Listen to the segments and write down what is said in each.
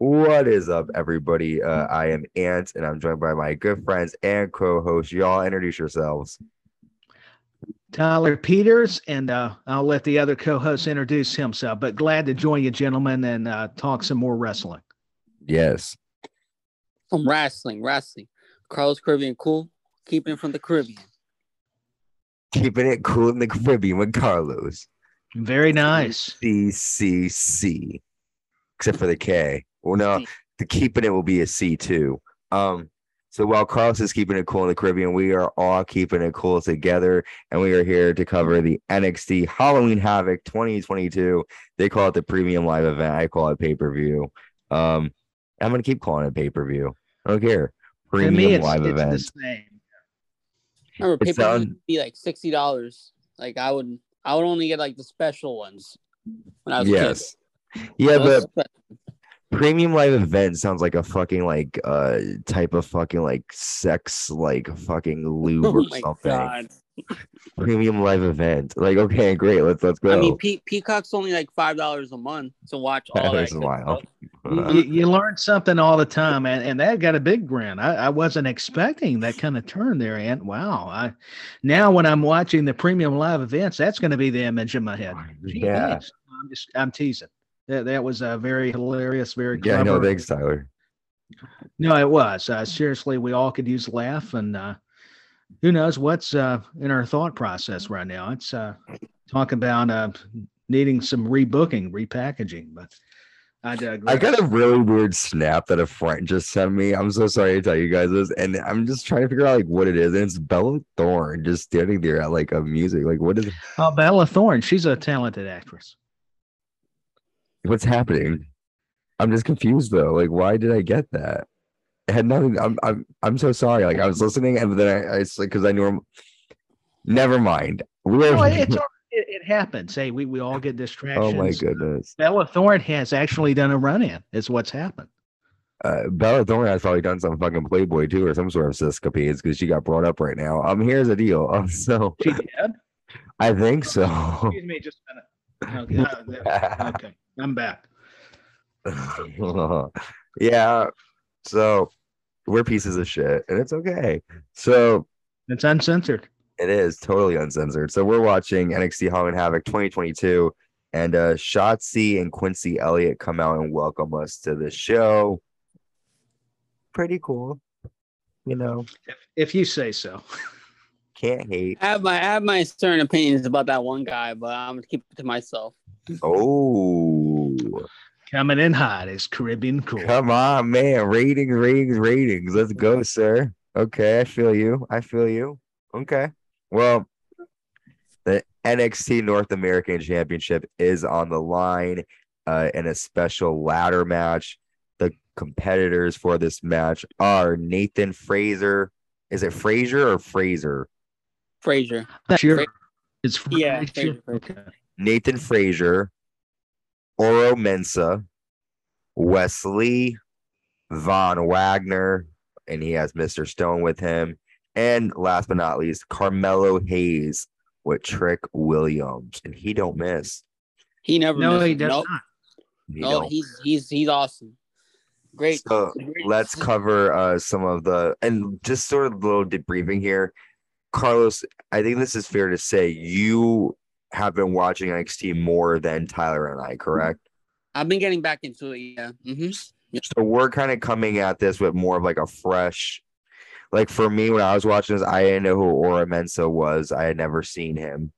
What is up, everybody? Uh, I am Ant, and I'm joined by my good friends and co-hosts. Y'all introduce yourselves. Tyler Peters, and uh, I'll let the other co-host introduce himself. But glad to join you, gentlemen, and uh, talk some more wrestling. Yes. From wrestling, wrestling. Carlos Caribbean, cool. Keeping from the Caribbean. Keeping it cool in the Caribbean with Carlos. Very nice. CCC, except for the K. Well, no, the keeping it will be a C too. Um, so while Carlos is keeping it cool in the Caribbean, we are all keeping it cool together, and we are here to cover the NXT Halloween Havoc 2022. They call it the premium live event. I call it pay per view. Um, I'm gonna keep calling it pay per view. I don't care. Premium to me, it's, live it's event. the same. Remember, It paper sound- would be like sixty dollars. Like I would, I would only get like the special ones when I was Yes. a kid. Yeah, but spe- premium live event sounds like a fucking like uh type of fucking like sex like fucking lube oh or my something. god! Premium live event. Like okay, great. Let's let's go. I mean, Pe- Peacock's only like five dollars a month to watch all that. That's good wild. stuff. You, you learn something all the time, and, and that got a big grin. I, I wasn't expecting that kind of turn there, and wow! I now when I'm watching the premium live events, that's going to be the image in my head. Gee yeah. whiz. I'm just I'm teasing. That that was a very hilarious, very Yeah, no, thanks, Tyler. No, it was. Uh, seriously, we all could use laugh, and uh, who knows what's uh, in our thought process right now. It's uh, talk about uh, needing some rebooking, repackaging, but I digress. I got a really weird snap that a friend just sent me. I'm so sorry to tell you guys this, and I'm just trying to figure out like what it is. And it's Bella Thorne just standing there at like a music. Like, what is Oh, Bella Thorne. She's a talented actress. What's happening? I'm just confused though. Like, why did I get that? It had nothing. I'm I'm I'm so sorry. Like, I was listening, and then I, I it's like because I knew. I'm, never mind. No, it's all, it, it happens. Hey, we, we all get distractions. oh my goodness. Bella Thorne has actually done a run in. Is what's happened. Uh, Bella Thorne has probably done some fucking Playboy too, or some sort of escapades because she got brought up right now. Um, here's the deal. Um, so She did. I think so. Excuse me, just a minute. Okay, uh, okay, I'm back. yeah. So we're pieces of shit, and it's okay. So It's uncensored. it is totally uncensored. So we're watching NXT Halloween Havoc 2022, and uh Shotzi and Quincy Elliott come out and welcome us to the show. Pretty cool, you know. If, if you say so. Can't hate. I have my I have my certain opinions about that one guy, but I'm gonna keep it to myself. Oh, Coming in hot is Caribbean cool. come on, man! Ratings, ratings, ratings. Let's go, sir. Okay, I feel you. I feel you. Okay. Well, the NXT North American Championship is on the line uh, in a special ladder match. The competitors for this match are Nathan Fraser. Is it Fraser or Fraser? Fraser. That's your, Fra- it's Yeah, Frazier? Frazier, Frazier. Okay. Nathan Frazier, Oro Mensah, Wesley, Von Wagner, and he has Mr. Stone with him. And last but not least, Carmelo Hayes with Trick Williams. And he don't miss. He never. No, misses. he does Nope. not. He No, don't. he's he's he's awesome. Great. So great- let's cover uh some of the and just sort of a little debriefing here. Carlos, I think this is fair to say you have been watching NXT more than Tyler and I, correct? I've been getting back into it. Yeah. hmm So we're kind of coming at this with more of like a fresh, like for me when I was watching this, I didn't know who Oro Mensah was. I had never seen him.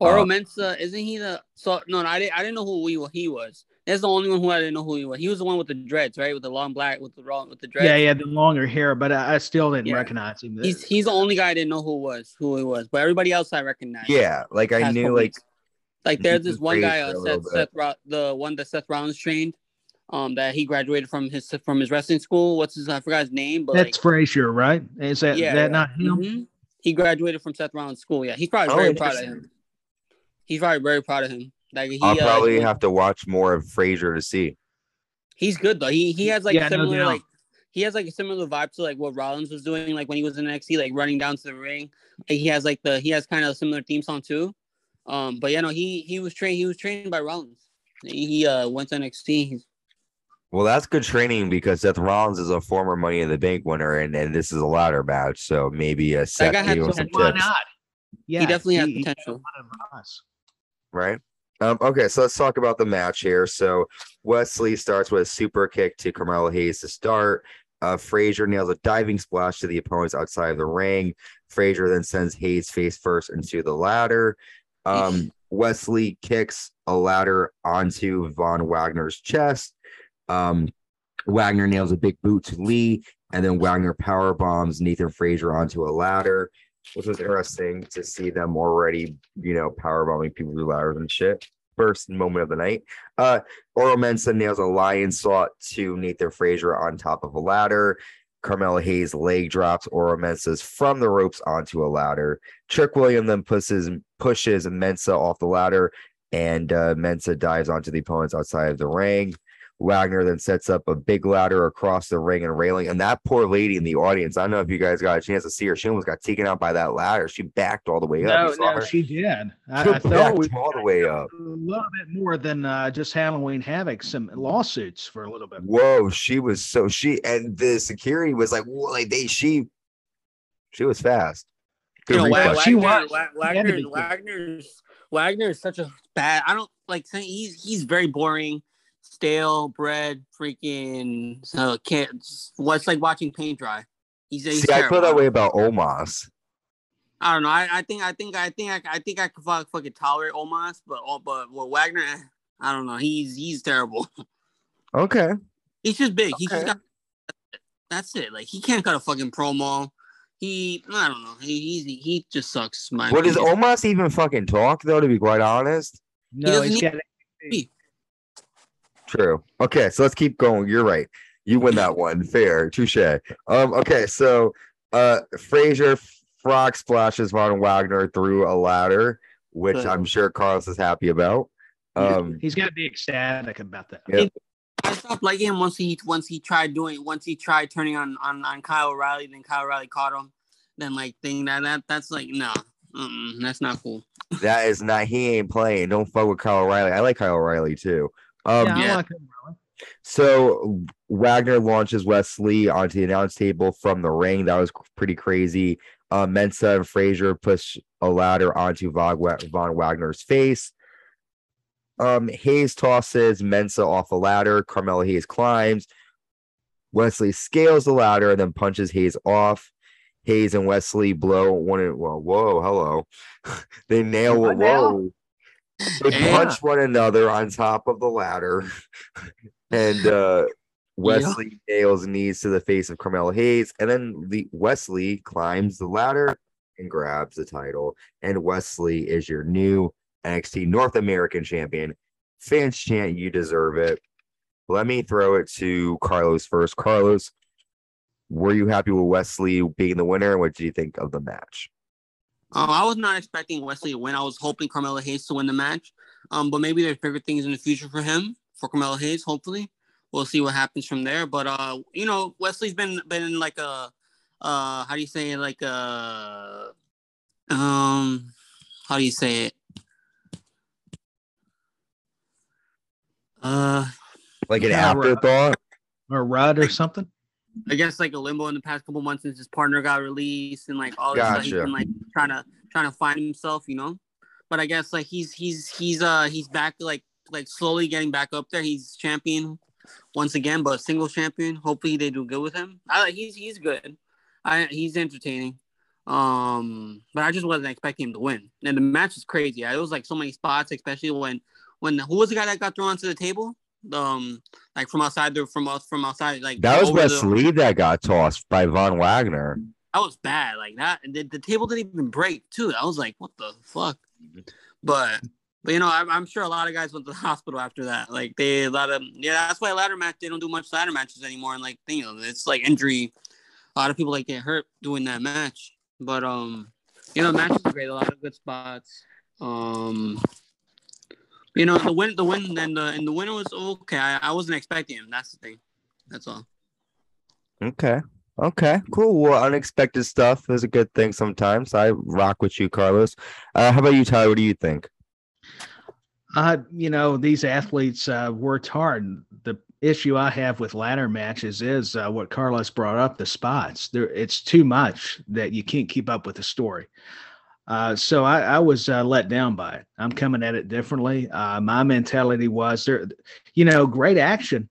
Oro Uh, Mensah, isn't he the? So no, no, I didn't. I didn't know who he, he was. That's the only one who I didn't know who he was. He was the one with the dreads, right? With the long black, with the long, with the dreads. Yeah, yeah, the longer hair, but I, I still didn't Yeah. recognize him. He's he's the only guy I didn't know who was who he was, but everybody else I recognized. Yeah, like I knew like weeks. like there's this one guy, Frazier uh, Seth, bit. Seth Ro- the one that Seth Rollins trained, um, that he graduated from his from his wrestling school. What's his? I forgot his name, but That's like, Frazier, right? Is that Yeah, that yeah. not him? mhm. he graduated from Seth Rollins school. Yeah, he's probably Oh, very proud of him. He's probably very proud of him. Like he, I'll uh, probably he- have to watch more of Frazier to see. He's good though. He he has like Yeah, no similar doubt. like he has like a similar vibe to like what Rollins was doing like when he was in NXT, like running down to the ring. Like, he has like the he has kind of a similar theme song too. Um, but yeah, no, he he was trained he was trained by Rollins. He, he uh went to NXT. He's, Well, that's good training because Seth Rollins is a former Money in the Bank winner, and, and this is a ladder match, so maybe a Seth guy had gave him some- some Why tips, not? Yeah, he definitely has he- he potential. got of us. right? Um, okay, so let's talk about the match here. So Wes Lee starts with a super kick to Carmelo Hayes to start. Uh, Frazier nails a diving splash to the opponents outside of the ring. Frazier then sends Hayes face first into the ladder. Um, Wesley kicks a ladder onto Von Wagner's chest. Um, Wagner nails a big boot to Lee, and then Wagner power bombs Nathan Frazier onto a ladder, which was interesting to see them already, you know, power bombing people through ladders and shit. First moment of the night. Uh, Oro Mensah nails a lionsault to Nathan Frazier on top of a ladder. Carmelo Hayes leg drops Oro Mensah's from the ropes onto a ladder. Trick William then pushes pushes Mensah off the ladder, and uh, Mensah dives onto the opponents outside of the ring. Wagner then sets up a big ladder across the ring and railing. And that poor lady in the audience, I don't know if you guys got a chance to see her. She almost got taken out by that ladder. She backed all the way up. No, no, she did. I, She I thought backed we all the way up. a little bit more than uh, just Halloween Havoc, some lawsuits for a little bit. Whoa, she was so she and the security was like, whoa, like they she she was fast. You know, Wa- reflex. She Wagner, was. Wa- She had to Wagner. Wagner's Wagner is such a bad. I don't like saying he's he's very boring, stale, bread, freaking. So can't. What's like watching paint dry. He's, he's See, I feel that way about Omos. I don't know. I, I think I think I think I, I think I could fuck, fucking tolerate Omos, but oh, but well, Wagner, eh, I don't know. He's he's terrible. Okay. He's just big. He's just got. That's it. Like he can't cut a fucking promo. He I don't know. He he's, he just sucks. My What does opinion. Omos even fucking talk though? To be quite honest, No, doesn't he's need- got true. Okay, so let's keep going. You're right. You win that one. Fair, touche. Um. Okay, so uh, Frazier frog splashes Von Wagner through a ladder, which Good. I'm sure Carlos is happy about. Um. he's got to be ecstatic about that. Yeah. I stopped liking him once he once he tried doing once he tried turning on on on Kyle O'Reilly. Then Kyle O'Reilly caught him. Then like thing that that that's like no, that's not cool. That is not. He ain't playing. Don't fuck with Kyle O'Reilly. I like Kyle O'Reilly too. Um. yeah, yeah. Like So Wagner launches Wes Lee onto the announce table from the ring. That was pretty crazy. Uh, Mensah and Frazier push a ladder onto Von, Wagner's face. Um, Hayes tosses Mensah off a ladder. Carmelo Hayes climbs. Wes Lee scales the ladder and then punches Hayes off. Hayes and Wes Lee blow one. an- Whoa, whoa, hello. they nail. What Whoa. They Yeah. punch one another on top of the ladder. and uh Wes Lee nails knees to the face of Carmelo Hayes, and then the Wes Lee climbs the ladder and grabs the title. And Wes Lee is your new NXT North American champion. Fans chant, you deserve it. Let me throw it to Carlos first. Carlos, were you happy with Wes Lee being the winner? And what did you think of the match? Um, I was not expecting Wes Lee to win. I was hoping Carmelo Hayes to win the match. Um, but maybe there's bigger things in the future for him, for Carmelo Hayes. Hopefully, we'll see what happens from there. But uh, you know, Wes Lee's been been in like a uh, how do you say it? like a um, how do you say it? Uh, Like an afterthought? Or Rudd or something. I guess like a limbo in the past couple months since his partner got released and like all this stuff. He's Gotcha. been like trying to trying to find himself, you know. But I guess like he's he's he's uh he's back like like slowly getting back up there. He's champion once again, but single champion. Hopefully they do good with him. I he's he's good. I he's entertaining. Um, but I just wasn't expecting him to win. And the match was crazy. It was like so many spots, especially when when who was the guy that got thrown onto the table? Um, like from outside the from us from outside, like That was over the- Wes Lee that got tossed by Von Wagner. that was bad. Like that, and the, the table didn't even break too. I was like, what the fuck? But but you know, I'm, I'm sure a lot of guys went to the hospital after that. Like they a lot of yeah, that's why ladder match they don't do much ladder matches anymore. And like you know, it's like injury. A lot of people like get hurt doing that match. But um, you know, the match was great. A lot of good spots. Um. You know the win, the win, and the and the winner was okay. I, I wasn't expecting him. That's the thing. That's all. Okay. Okay. Cool. Well, unexpected stuff is a good thing sometimes. I rock with you, Carlos. Uh, how about you, Tyler? What do you think? Uh, you know, these athletes uh, worked hard. the issue I have with ladder matches is uh, what Carlos brought up: the spots. There, it's too much that you can't keep up with the story. Uh, so I, I was uh, let down by it. I'm coming at it differently. Uh, my mentality was there, you know, great action,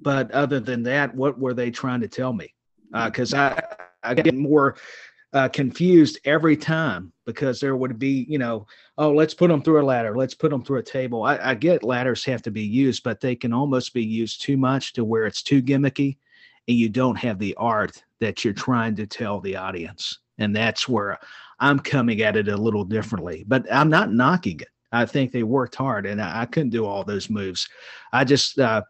but other than that, what were they trying to tell me? Because uh, I I get more uh, confused every time because there would be, you know, oh, let's put them through a ladder, let's put them through a table. I, I get ladders have to be used, but they can almost be used too much to where it's too gimmicky, and you don't have the art that you're trying to tell the audience. And that's where I'm coming at it a little differently, but I'm not knocking it. I think they worked hard, and I, I couldn't do all those moves. I just, uh,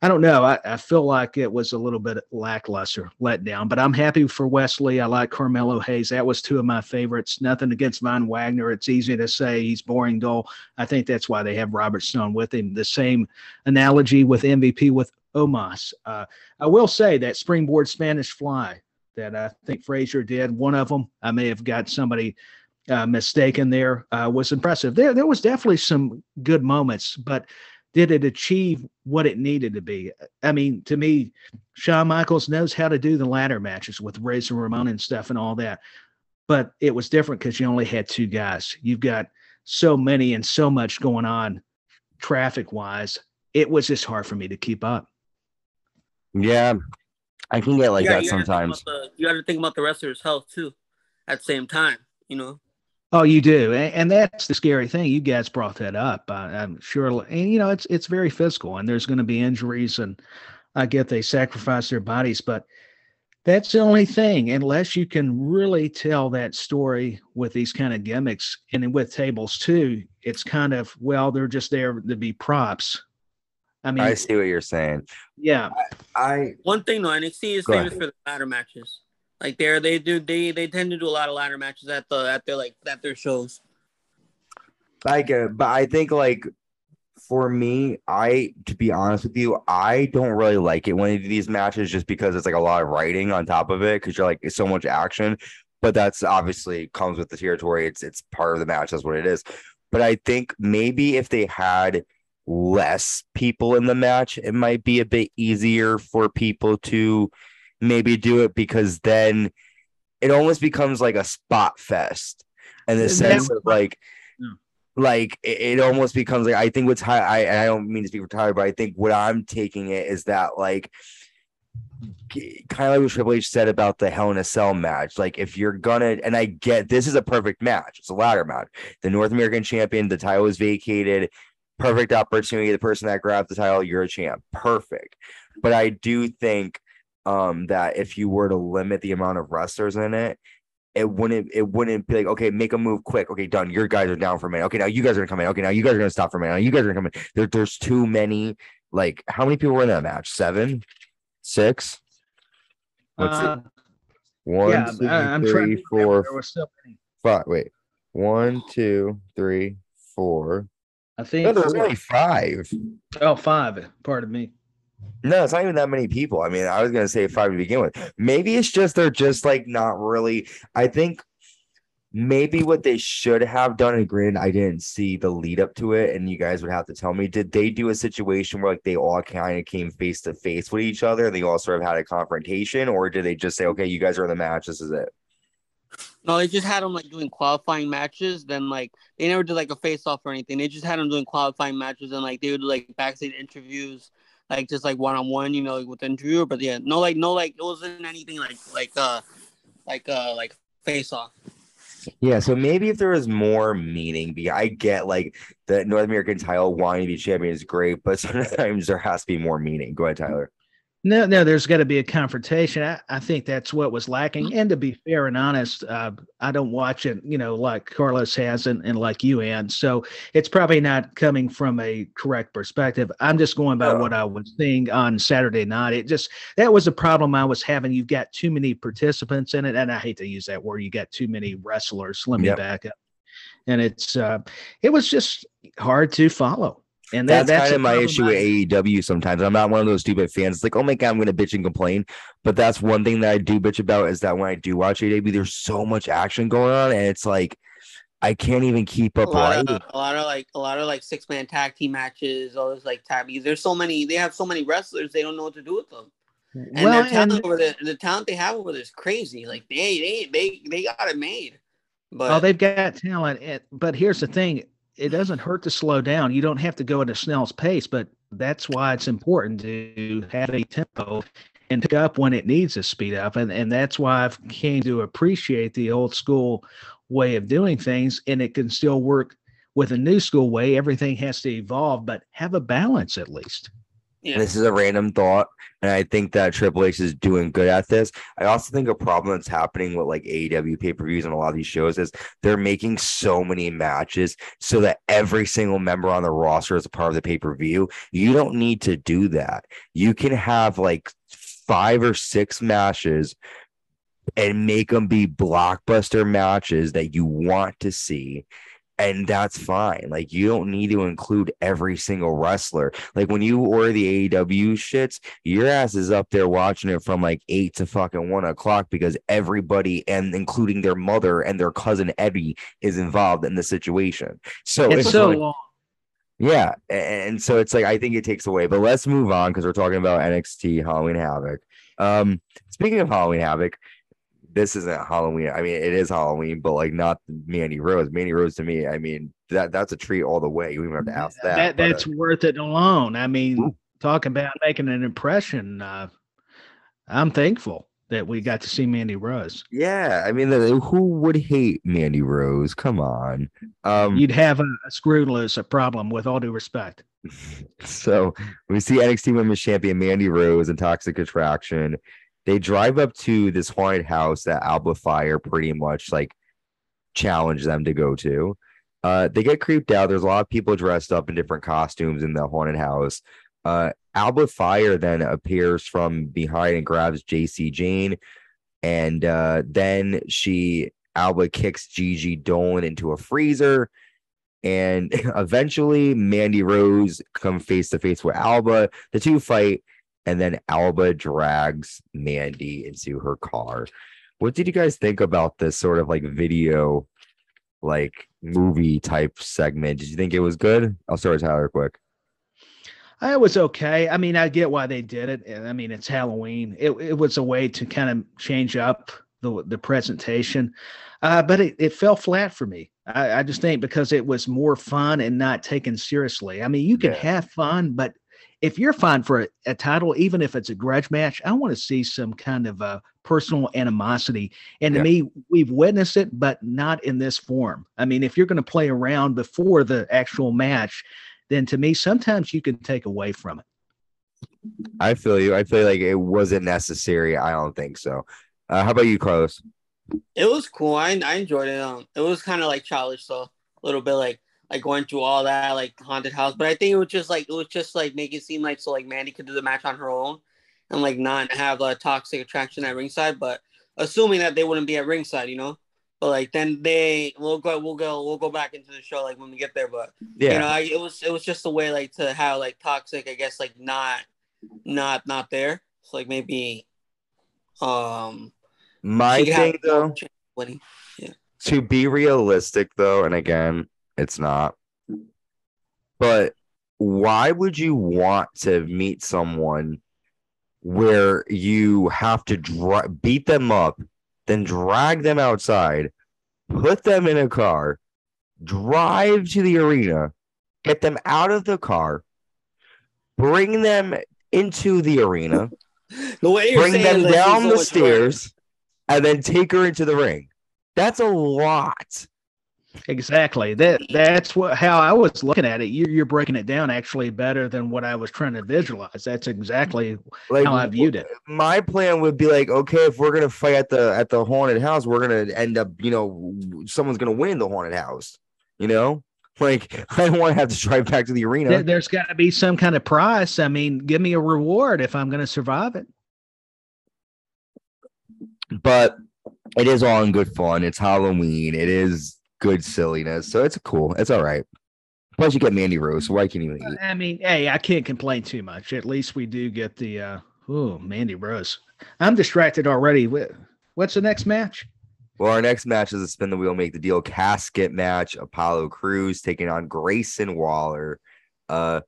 I don't know. I, I, feel like it was a little bit lackluster, let down. But I'm happy for Wes Lee. I like Carmelo Hayes. That was two of my favorites. Nothing against Von Wagner. It's easy to say he's boring, dull. I think that's why they have Robert Stone with him. The same analogy with MVP with Omos. Uh, I will say that springboard Spanish fly that I think Frazier did. One of them, I may have got somebody uh, mistaken there, uh, was impressive. There, there was definitely some good moments, but did it achieve what it needed to be? I mean, to me, Shawn Michaels knows how to do the ladder matches with Razor Ramon and stuff and all that, but it was different because you only had two guys. You've got so many and so much going on traffic wise. It was just hard for me to keep up. Yeah, I can get like that sometimes. The, you got to think about the wrestler's health too, at the same time. You know. Oh, you do, and, and that's the scary thing. You guys brought that up. I, am sure, and you know, it's it's very physical, and there's going to be injuries, and I get they sacrifice their bodies, but that's the only thing. Unless you can really tell that story with these kind of gimmicks, and with tables too, it's kind of well, they're just there to be props I mean, I see what you're saying. Yeah. I, I one thing though, NXT is famous for the ladder matches. Like there, they do they they tend to do a lot of ladder matches at the at their like at their shows. Like, uh, but I think like for me, I to be honest with you, I don't really like it when they do these matches just because it's like a lot of writing on top of it because you're like it's so much action. But that's obviously comes with the territory. It's it's part of the match. That's what it is. But I think maybe if they had less people in the match, it might be a bit easier for people to maybe do it because then it almost becomes like a spot fest in the sense of like like it, it, almost becomes like I think what's high I I don't mean to speak for Tyler, but I think what I'm taking it is that like kind of like what Triple H said about the Hell in a Cell match. Like, if you're gonna, and I get this is a perfect match, it's a ladder match. The North American champion, the title was vacated perfect opportunity. The person that grabbed the title, you're a champ. Perfect. But I do think um, that if you were to limit the amount of wrestlers in it, it wouldn't it wouldn't be like okay make a move quick. Okay done. Your guys are down for a minute. Okay now you guys are gonna come in. Okay now you guys are gonna stop for a minute. Now you guys are gonna come in. There, there's too many like how many people were in that match? Seven? Six? What's uh, it? one yeah, two, I'm three, four, five wait. One two three four I think no, there's only five. Oh, five. Pardon me. No, it's not even that many people. I mean, I was gonna say five to begin with. Maybe it's just they're just like not really. I think maybe what they should have done, and granted, I didn't see the lead up to it, and you guys would have to tell me. Did they do a situation where like they all kind of came face to face with each other, and they all sort of had a confrontation, or did they just say, "Okay, you guys are in the match. This is it." No, they just had them like doing qualifying matches. Then like they never did like a face off or anything. They just had them doing qualifying matches and like they would like backstage interviews, like just like one on one, you know, like with the interviewer. But yeah, no, like no, like it wasn't anything like like uh like uh like face off. Yeah, so maybe if there was more meaning, I get like the North American title wanting to be champion is great, but sometimes there has to be more meaning. Go ahead, Tyler. No, no, there's got to be a confrontation. I, I, think that's what was lacking. And to be fair and honest, uh, I don't watch it, you know, like Carlos has and, and like you, and so it's probably not coming from a correct perspective. I'm just going by what I was seeing on Saturday night. It just that was a problem I was having. You've got too many participants in it, and I hate to use that word. You got too many wrestlers. Let me yep. back up. And it's uh, it was just hard to follow. And that, that's, that's kind of my issue with AEW sometimes. I'm not one of those stupid fans. It's like, oh my God, I'm going to bitch and complain. But that's one thing that I do bitch about is that when I do watch AEW, there's so much action going on. And it's like, I can't even keep up a lot, of, a lot of like a lot of like six man tag team matches, all those like tag There's so many. They have so many wrestlers. They don't know what to do with them. And well, their talent and over there, the talent they have over there is crazy. Like they they they they got it made. Oh, but oh, they've got talent. But here's the thing: it doesn't hurt to slow down. You don't have to go at a snail's pace, but that's why it's important to have a tempo and pick up when it needs to speed up. And and that's why I've came to appreciate the old school way of doing things, and it can still work with a new school way. Everything has to evolve, but have a balance at least. Yeah. This is a random thought, and I think that Triple H is doing good at this. I also think a problem that's happening with like AEW pay per views and a lot of these shows is they're making so many matches so that every single member on the roster is a part of the pay per view. You don't need to do that. You can have like five or six matches and make them be blockbuster matches that you want to see and that's fine. Like you don't need to include every single wrestler. Like when you order the AEW shits, your ass is up there watching it from like eight to fucking one o'clock because everybody and including their mother and their cousin Eddie is involved in the situation. So It's it's so like- long. yeah, and so it's like I think it takes away. But let's move on because we're talking about NXT Halloween Havoc. Um, speaking of Halloween Havoc, this isn't Halloween. I mean, it is Halloween, but like not Mandy Rose. Mandy Rose to me, I mean that that's a treat all the way. You even have to ask that. That, but, uh, that's worth it alone. I mean, Ooh. talk about making an impression. Uh, I'm thankful that we got to see Mandy Rose. yeah. I mean, who would hate Mandy Rose? Come on. Um, You'd have a, a screw loose a problem with all due respect. so we see NXT Women's Champion Mandy Rose and Toxic Attraction. They drive up to this haunted house that Alba Fyre pretty much like challenge them to go to. Uh, they get creeped out. There's a lot of people dressed up in different costumes in the haunted house. Uh, Alba Fyre then appears from behind and grabs Jacy Jayne, and uh, then she Alba kicks Gigi Dolan into a freezer and eventually Mandy Rose come face to face with Alba. The two fight, and then Alba drags Mandy into her car. What did you guys think about this sort of like video, like movie type segment? Did you think it was good? I'll start with Tyler quick. It was okay. I mean, I get why they did it. I mean, it's Halloween. It, it was a way to kind of change up the the presentation, uh, but it, it fell flat for me. I, I just think because it was more fun and not taken seriously. I mean, you can Yeah. have fun, but if you're fine for a, a title, even if it's a grudge match, I want to see some kind of uh, personal animosity. And to Yeah. me, we've witnessed it, but not in this form. I mean, if you're going to play around before the actual match, then to me, sometimes you can take away from it. I feel you. I feel like it wasn't necessary. I don't think so. Uh, how about you, Carlos? It was cool. I I enjoyed it. Um, it was kind of like childish, so a little bit like like going through all that like haunted house. But I think it was just like it was just like make it seem like so like Mandy could do the match on her own and like not have a toxic attraction at ringside. But assuming that they wouldn't be at ringside, you know. But like then they we'll go we'll go we'll go back into the show like when we get there. But Yeah, you know I, it was it was just a way like to have like toxic I guess like not not not there. So like maybe um my she could have thing though. winning. to be realistic though and again it's not. But why would you want to meet someone where you have to dra- beat them up then drag them outside put them in a car drive to the arena get them out of the car bring them into the arena The way you're bring them down so the stairs and then take her into the ring. That's a lot Exactly. That that's what how I was looking at it. You're you're breaking it down actually better than what I was trying to visualize. That's exactly like how I viewed it. my plan would be like okay if we're gonna fight at the at the haunted house we're gonna end up you know someone's gonna win the haunted house you know like i don't want to have to drive back to the arena There, there's got to be some kind of price. I mean, give me a reward if I'm going to survive it. but it is all in good fun it's halloween it is good silliness so it's cool it's all right plus you get mandy rose so why can't you eat I mean, hey, I can't complain too much. At least we do get the uh oh, Mandy Rose. I'm distracted already. Wh- What's the next match? Well, our next match is a spin the wheel, make the deal casket match. Apollo Crews taking on Grayson Waller. Uh,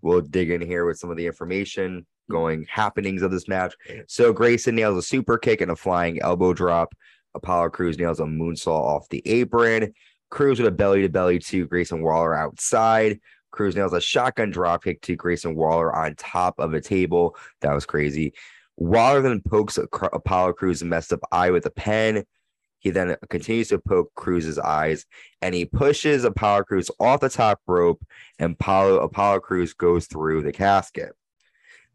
we'll dig in here with some of the information going happenings of this match. So Grayson nails a super kick and a flying elbow drop. Apollo Crews nails a moonsault off the apron. Crews with a belly to belly to Grayson Waller outside. Crews nails a shotgun drop kick to Grayson Waller on top of a table. That was crazy. Waller then pokes Apollo Crews' messed up eye with a pen. He then continues to poke Crews's eyes and he pushes Apollo Crews off the top rope and Apollo, Apollo Crews goes through the casket.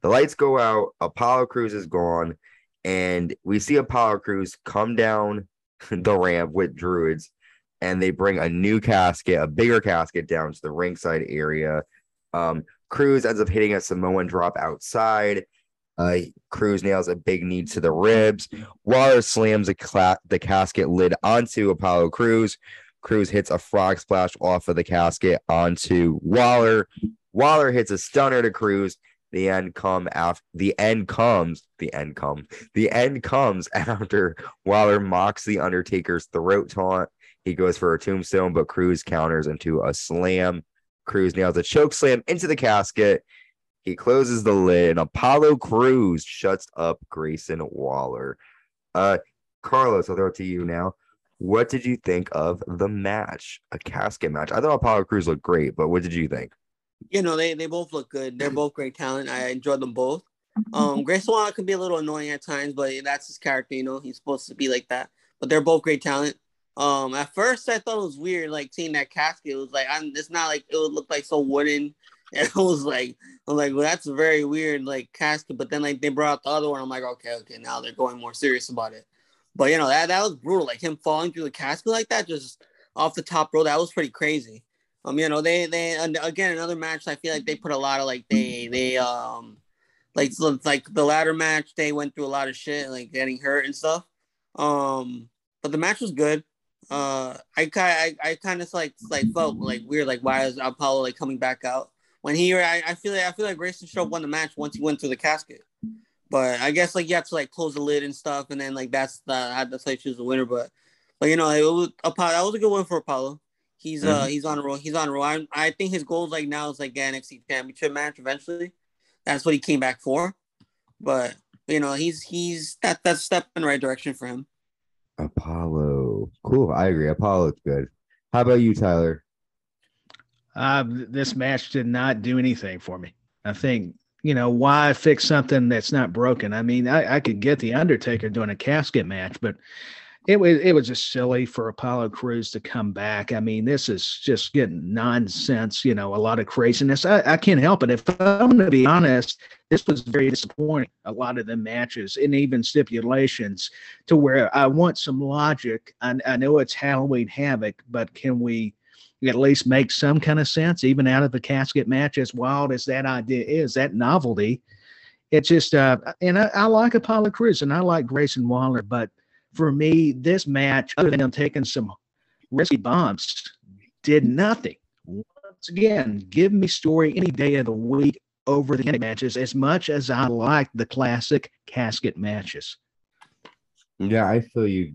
The lights go out, Apollo Crews is gone, and we see Apollo Crews come down the ramp with druids and they bring a new casket, a bigger casket down to the ringside area. Um, Crews ends up hitting a Samoan drop outside. Uh, Crews nails a big knee to the ribs. Waller slams a cla- the casket lid onto Apollo Crews. Crews hits a frog splash off of the casket onto Waller. Waller hits a stunner to Crews. The end come after the end comes. The end come. The end comes after Waller mocks the Undertaker's throat taunt. He goes for a tombstone, but Crews counters into a slam. Crews nails a choke slam into the casket. He closes the lid, and Apollo Crews shuts up Grayson Waller. Uh, Carlos, I'll throw it to you now. What did you think of the match? A casket match. I thought Apollo Crews looked great, but what did you think? You know, they, they both look good. They're both great talent. I enjoyed them both. Um, Grayson Waller can be a little annoying at times, but that's his character. You know, he's supposed to be like that. But they're both great talent. Um, at first I thought it was weird, like seeing that casket. It was like I'm. It's not like it would look like so wooden. And it was like I'm like, well, that's a very weird like casket. But then like they brought out the other one. I'm like, okay, okay, now they're going more serious about it. But you know that that was brutal. Like him falling through the casket like that, just off the top row. That was pretty crazy. Um, you know they they again another match. I feel like they put a lot of like they they um like like the ladder match. They went through a lot of shit, like getting hurt and stuff. Um, but the match was good uh I kind I, I kind of like like felt like weird like why is Apollo like coming back out when he I, I feel like I feel like Grayson have won the match once he went through the casket but I guess like you have to like close the lid and stuff and then like that's the that's how you choose the winner but but you know it was Apollo that was a good one for Apollo he's uh mm-hmm. he's on a roll he's on a roll I, I think his goals like now is like get NXT championship match eventually that's what he came back for but you know he's he's that that's a step in the right direction for him Apollo. Cool. I agree. Apollo looks good. How about you, Tyler? Uh, this match did not do anything for me. I think, you know, why fix something that's not broken? I mean, I, I could get the Undertaker doing a casket match, but it was it was just silly for Apollo Crews to come back. I mean, this is just getting nonsense, you know, a lot of craziness. I, I can't help it. If I'm going to be honest, this was very disappointing. A lot of the matches and even stipulations to where I want some logic. I, I know it's Halloween Havoc, but can we at least make some kind of sense, even out of the casket match? As wild as that idea is, that novelty, it's just, uh, and I, I like Apollo Crews and I like Grayson Waller, but – for me, this match, other than them taking some risky bumps, did nothing. Once again, give me story any day of the week over the matches as much as I like the classic casket matches. Yeah, I feel you.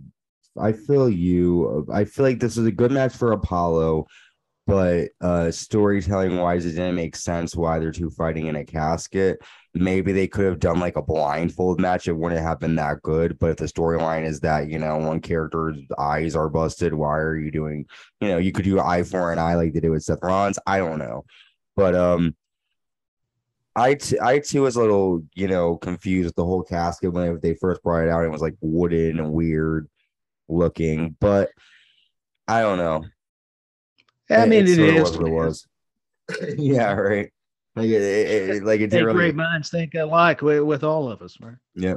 I feel you. I feel like this is a good match for Apollo but uh storytelling wise it didn't make sense why they're two fighting in a casket maybe they could have done like a blindfold match it wouldn't have been that good but if the storyline is that you know one character's eyes are busted why are you doing you know you could do eye for an eye like they did with seth rollins i don't know but um I, t- I too was a little, you know, confused with the whole casket when they first brought it out. It was like wooden and weird looking, but I don't know. I mean, it, it is what it was. yeah, right. Like it, it, it like it's really... great minds think alike with, with all of us, right? Yeah,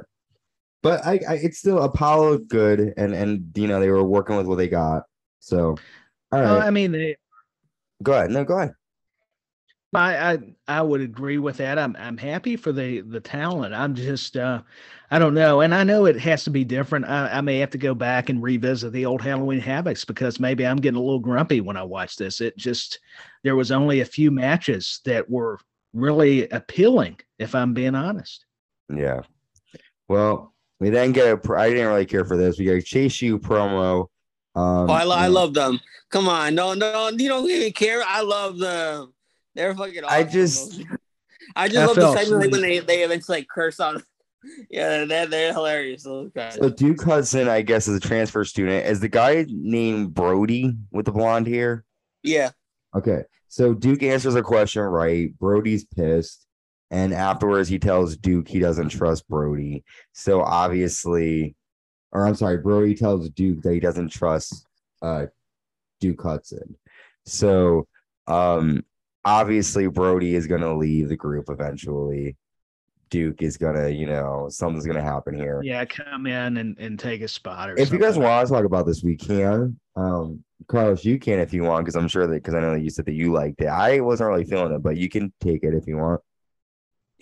but I, I, it's still Apollo good, and and you know they were working with what they got. So, all right. Well, I mean, they... go ahead. No, go ahead. I, I I would agree with that. I'm I'm happy for the the talent. I'm just uh I don't know, and I know it has to be different. I, I may have to go back and revisit the old Halloween Havocs because maybe I'm getting a little grumpy when I watch this. It just there was only a few matches that were really appealing, if I'm being honest. Yeah. Well, We then get a. pr- I didn't really care for this. We got a Chase U promo. Um, Oh, I, lo- I love them. Come on, no, no, you don't even care. I love them. They're fucking. Awesome. I just- I just love the segment when they they eventually like curse on. Yeah, they're they're hilarious. So Duke Hudson, I guess, is a transfer student. Is the guy named Brody with the blonde hair? Yeah, Okay. So Duke answers a question right. Brody's pissed. And afterwards, he tells Duke he doesn't trust Brody. So obviously, or I'm sorry, Brody tells Duke that he doesn't trust uh, Duke Hudson. So um, obviously, Brody is going to leave the group eventually. Duke is going to, you know, something's going to happen here. Yeah, come in and, and take a spot or If you guys want to talk about this, we can. Um, Carlos, you can if you want, because I'm sure that because I know that you said that you liked it. I wasn't really feeling it, but you can take it if you want.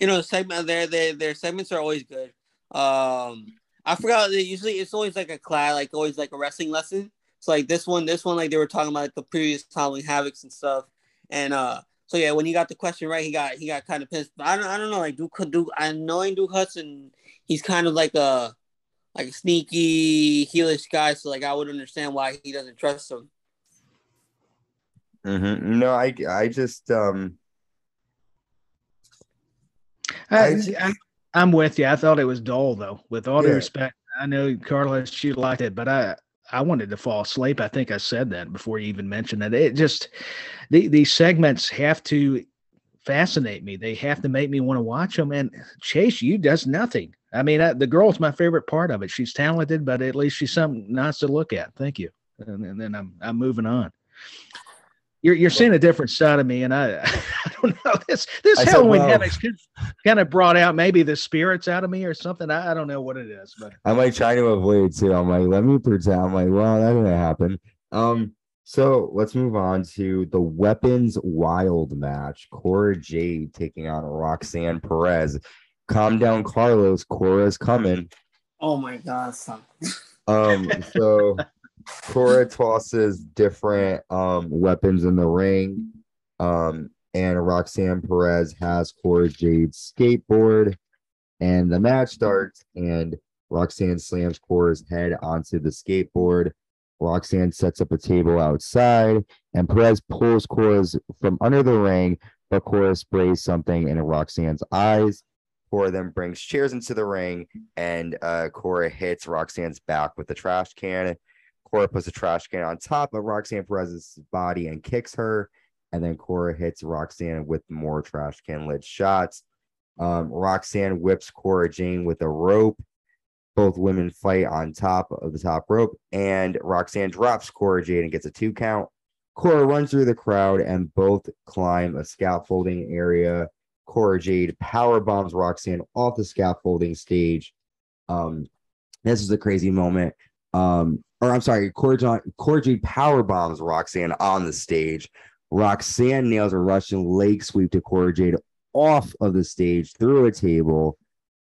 you know, segment their their their segments are always good. Um, I forgot. They usually it's always like a class, like always like a wrestling lesson. So like this one, this one, like they were talking about like, the previous Halloween Havocs and stuff. And uh, so yeah, when he got the question right, he got he got kind of pissed. But I don't I don't know, like Duke Duke, I knowing Duke Hudson, he's kind of like a like a sneaky heelish guy. So like I would understand why he doesn't trust him. Mm-hmm. No, I I just um I, I- I'm, I'm with you. I thought it was dull though. With all due respect, I know Carlos, you liked it, but I I wanted to fall asleep. I think I said that before you even mentioned it. It just the, these segments have to fascinate me. They have to make me want to watch them. And Chase U does nothing. I mean, I, the girl's my favorite part of it. She's talented, but at least she's something nice to look at. Thank you. And, and then I'm I'm moving on. You're you're seeing a different side of me, and I I don't know this this I said, Halloween well- Havocs kind of brought out maybe the spirits out of me or something. I, I don't know what it is, but I'm like trying to avoid it too. I'm like, let me pretend. I'm like, well, that's gonna happen. Um, so let's move on to the weapons wild match. Cora Jade taking on Roxanne Perez. Calm down, Carlos. Cora's coming. Oh my god, son. Um, so Cora tosses different um weapons in the ring. Um, and Roxanne Perez has Cora Jade's skateboard, and the match starts, and Roxanne slams Cora's head onto the skateboard. Roxanne sets up a table outside, and Perez pulls Cora's from under the ring, but Cora sprays something in Roxanne's eyes. Cora then brings chairs into the ring, and uh, Cora hits Roxanne's back with the trash can. Cora puts a trash can on top of Roxanne Perez's body and kicks her. And then Cora hits Roxanne with more trash can lid shots. Um, Roxanne whips Cora Jade with a rope. Both women fight on top of the top rope, and Roxanne drops Cora Jade and gets a two count. Cora runs through the crowd, and both climb a scaffolding area. Cora Jade power bombs Roxanne off the scaffolding stage. Um, this is a crazy moment. Um, or I'm sorry, Cora, John, power bombs Roxanne on the stage. Roxanne nails a Russian leg sweep to Cora off of the stage through a table.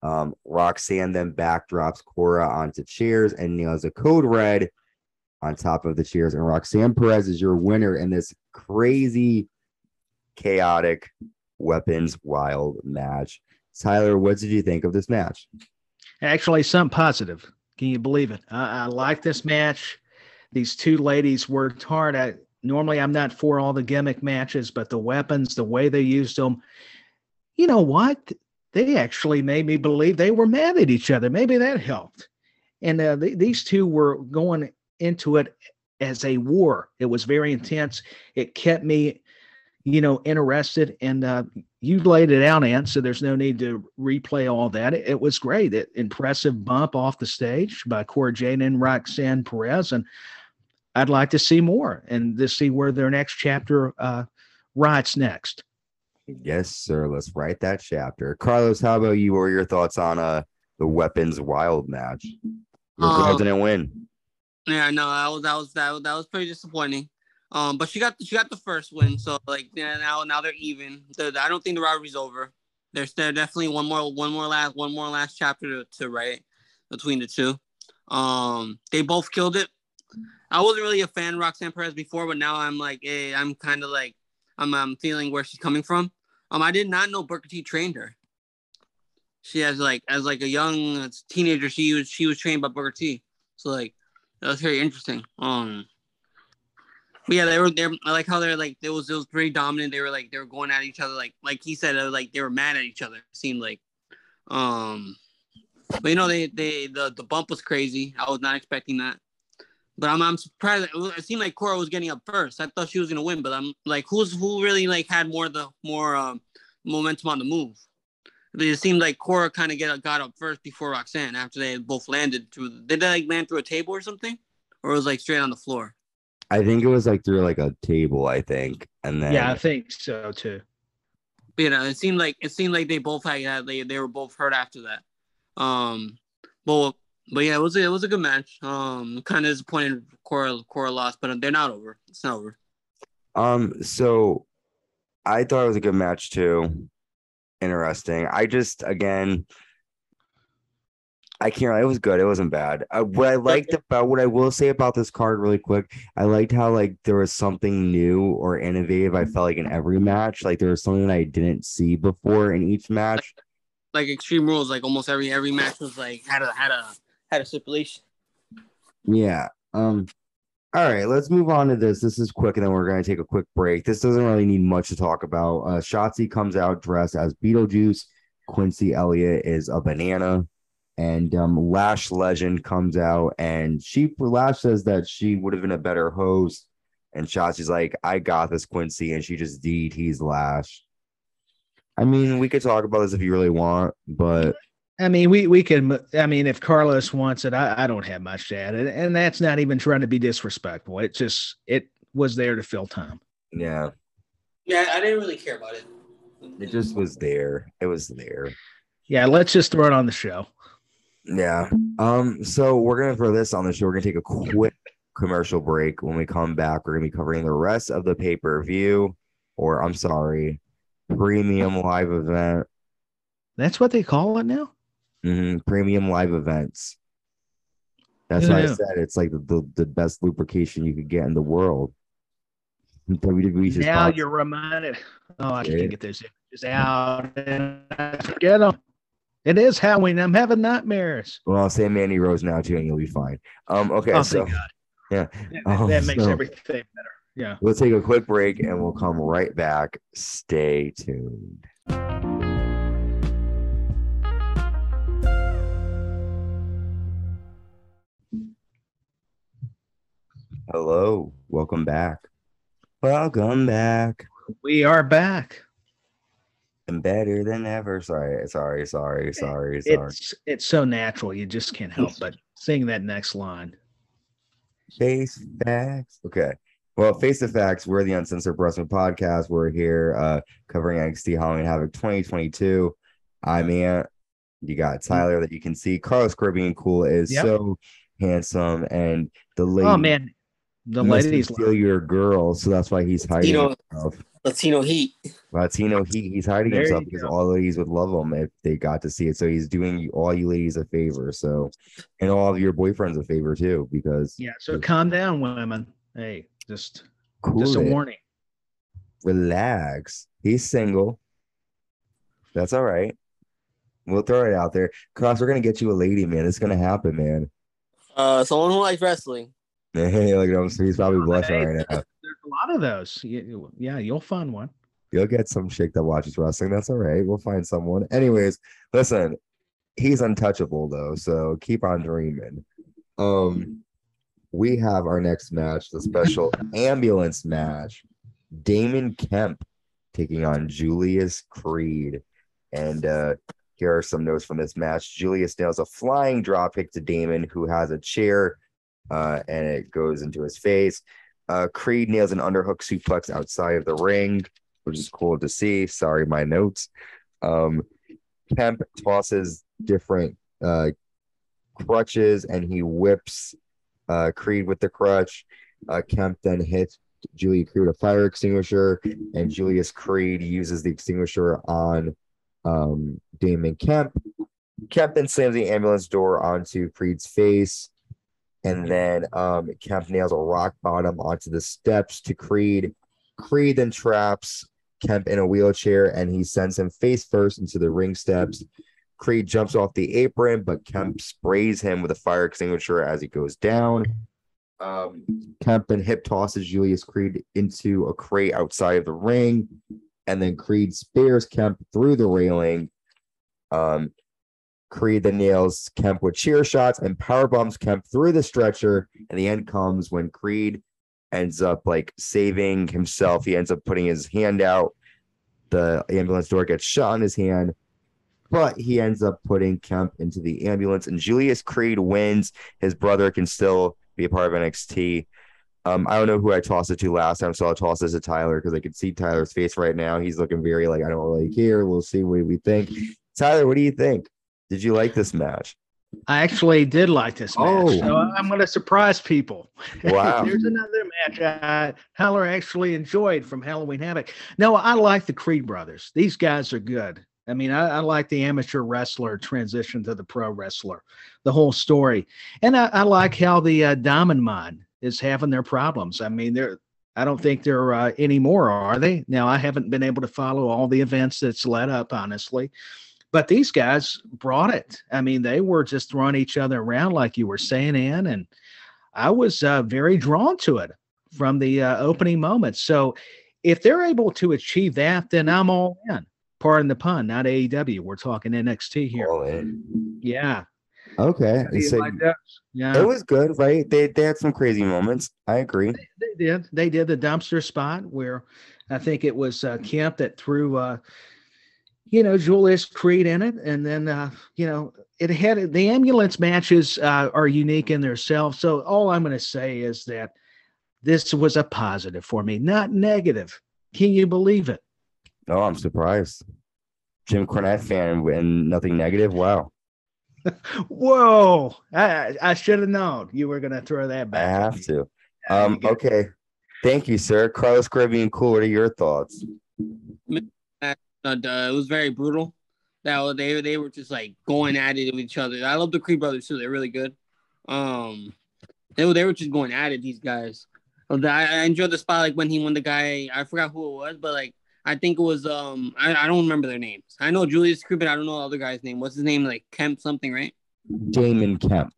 Um, Roxanne then backdrops Cora onto chairs and nails a code red on top of the chairs. And Roxanne Perez is your winner in this crazy, chaotic weapons wild match. Tyler, what did you think of this match? actually some positive. Can you believe it? I, I like this match. These two ladies worked hard. I normally I'm not for all the gimmick matches, but the weapons, the way they used them, you know what? They actually made me believe they were mad at each other. Maybe that helped. And uh, th- these two were going into it as a war. It was very intense. It kept me, you know, interested. And uh, you laid it out, Ant, so there's no need to replay all that. It, it was great. It, impressive bump off the stage by Cora Jade and Roxanne Perez. And I'd like to see more and to see where their next chapter uh, rides next. Yes, sir. Let's write that chapter. Carlos, how about you? What were your thoughts on uh the weapons wild match? Your Um, didn't win. Yeah, no, that was that was that was, that was pretty disappointing. Um, but she got she got the first win, so like yeah, now now they're even. The, I don't think the rivalry's over. There's there definitely one more one more last one more last chapter to, to write between the two. Um, they both killed it. I wasn't really a fan of Roxanne Perez before, but now I'm like, hey, I'm kind of like I'm I'm feeling where she's coming from. Um, I did not know Booker T trained her. she has like as like a young teenager, she was she was trained by Booker T. So like that was very interesting. Um, but yeah, they were there. I like how they're like it was it was pretty dominant. They were like they were going at each other like like he said like they were mad at each other. It seemed like, um, but you know they they the the bump was crazy. I was not expecting that. But I'm I'm surprised. It seemed like Cora was getting up first. I thought she was gonna win, but I'm like, who's who really like had more the more um, momentum on the move? It seemed like Cora kind of get got up first before Roxanne after they both landed through. Did they like land through a table or something, or it was like straight on the floor? I think it was like through like a table, I think, and then Yeah, I think so too. you know, it seemed like it seemed like they both had yeah, they they were both hurt after that. Um, but but yeah, it was a, it was a good match. Um, kind of disappointed Cora Cora lost, but they're not over. It's not over. Um, so I thought it was a good match too. Interesting. I just again I can't. It was good. It wasn't bad. Uh, what I liked about what I will say about this card, really quick, I liked how like there was something new or innovative. I felt like in every match, like there was something that I didn't see before in each match. Like Extreme Rules, like almost every every match was like had a had a had a stipulation. Yeah. Um. All right, let's move on to this. This is quick, and then we're going to take a quick break. This doesn't really need much to talk about. Uh, Shotzi comes out dressed as Beetlejuice. Quincy Elliott is a banana and um, Lash Legend comes out, and she Lash says that she would have been a better host, and Shotzi's like, "I got this, Quincy," and she just DDT's Lash. I mean, we could talk about this if you really want, but I mean, we we can. I mean, if Carlos wants it, I, I don't have much to add, and, and that's not even trying to be disrespectful. It just it was there to fill time. Yeah. Yeah, I didn't really care about it. It just was there. It was there. Yeah, let's just throw it on the show. Yeah. Um, so we're gonna throw this on the show. We're gonna take a quick commercial break. When we come back, we're gonna be covering the rest of the pay-per-view, or I'm sorry, premium live event. That's what they call it now. Mm-hmm. Premium live events. That's why I said it's like the, the, the best lubrication you could get in the world. WWE now you're reminded. Oh, I can't get those images out and I forget them. It is Halloween. I'm having nightmares. well, I'll say Mandy Rose now too, and you'll be fine. Um, okay, oh, so yeah. That, Oh, that makes so- everything better. Yeah. we'll take a quick break and we'll come right back. Stay tuned. Hello, welcome back. Welcome back. We are back. And better than ever. Sorry, sorry, sorry, sorry, sorry. It's it's so natural. You just can't help but sing that next line. Face facts. Okay. Well, face the facts. We're the Uncensored Wrestling Podcast. We're here uh covering NXT Halloween Havoc 2022. I'm Ant. You got Tyler that you can see. Carlos Caribbean Cool is Yep. so handsome, and the lady Oh man, the must ladies. steal your girl, so that's why he's hiding know- himself. Latino Heat. Latino, he, he's hiding There himself because go. all ladies would love him if they got to see it. So he's doing you- all you ladies a favor. So, and all of your boyfriends a favor too, because Yeah. So calm down, women. Hey, just cool. just a it. warning. relax. He's single. That's all right. We'll throw it out there. Cross, we're gonna get you a lady, man. It's gonna happen, man. Uh, someone who likes wrestling. Hey, look at him. He's probably blushing right now. There's a lot of those. Yeah, you'll find one. You'll get some chick that watches wrestling. That's all right. We'll find someone. Anyways, listen, he's untouchable though, so keep on dreaming. Um, we have our next match, the special ambulance match. Damon Kemp taking on Julius Creed. And uh here are some notes from this match. Julius nails a flying drop kick to Damon, who has a chair, uh, and it goes into his face. Uh, Creed nails an underhook suplex outside of the ring, which is cool to see. Sorry, my notes. Um, Kemp tosses different uh, crutches and he whips uh, Creed with the crutch. Uh, Kemp then hits Julia Creed with a fire extinguisher, and Julius Creed uses the extinguisher on um, Damon Kemp. Kemp then slams the ambulance door onto Creed's face, and then um, Kemp nails a rock bottom onto the steps to Creed. Creed then traps Kemp in a wheelchair, and he sends him face first into the ring steps. Creed jumps off the apron, but Kemp sprays him with a fire extinguisher as he goes down. Um, Kemp and hip tosses Julius Creed into a crate outside of the ring, and then Creed spears Kemp through the railing. Um, Creed then nails Kemp with cheer shots and power bombs Kemp through the stretcher. And the end comes when Creed ends up like saving himself. He ends up putting his hand out. The ambulance door gets shut on his hand, but he ends up putting Kemp into the ambulance. And Julius Creed wins. His brother can still be a part of NXT. Um, I don't know who I tossed it to last time, so I'll toss this to Tyler because I can see Tyler's face right now. He's looking very like I don't really care. We'll see what we think. Tyler, what do you think? Did you like this match? I actually did like this match. Oh. So I'm going to surprise people. Wow. There's another match I, Tyler actually enjoyed from Halloween Havoc. No, I like the Creed brothers. These guys are good. I mean, I, I like the amateur wrestler transition to the pro wrestler, the whole story. And I, I like how the uh, Diamond Mine is having their problems. I mean, they're, I don't think they're uh, anymore, are they? Now, I haven't been able to follow all the events that's led up, honestly but these guys brought it. I mean, they were just throwing each other around, like you were saying, Ann, and I was uh, very drawn to it from the uh, opening moments. So, if they're able to achieve that, then I'm all in. Pardon the pun, not AEW. We're talking NXT here. All in. Yeah. Okay. How do you So like? Yeah. it was good, right? They they had some crazy moments. I agree. They did. They did the dumpster spot where I think it was uh, Kemp that threw, uh, you know, Julius Creed in it, and then uh, you know it had the ambulance matches uh, are unique in themselves. So all I'm going to say is that this was a positive for me, not negative. Can you believe it? Oh, I'm surprised. Jim Cornette fan and nothing negative. Wow. Whoa! I I should have known you were going to throw that back. I have to. Um, okay. Thank you, sir. Carlos Caribbean Cool. What are your thoughts? Uh, it was very brutal. That they they were just like going at it with each other. I love the Creed brothers too. They're really good. Um, they were they were just going at it. These guys. I, I enjoyed the spot like when he won the guy. I forgot who it was, but like I think it was um I, I don't remember their names. I know Julius Creed, but I don't know the other guy's name. What's his name? Like Kemp something, right? Damon Kemp.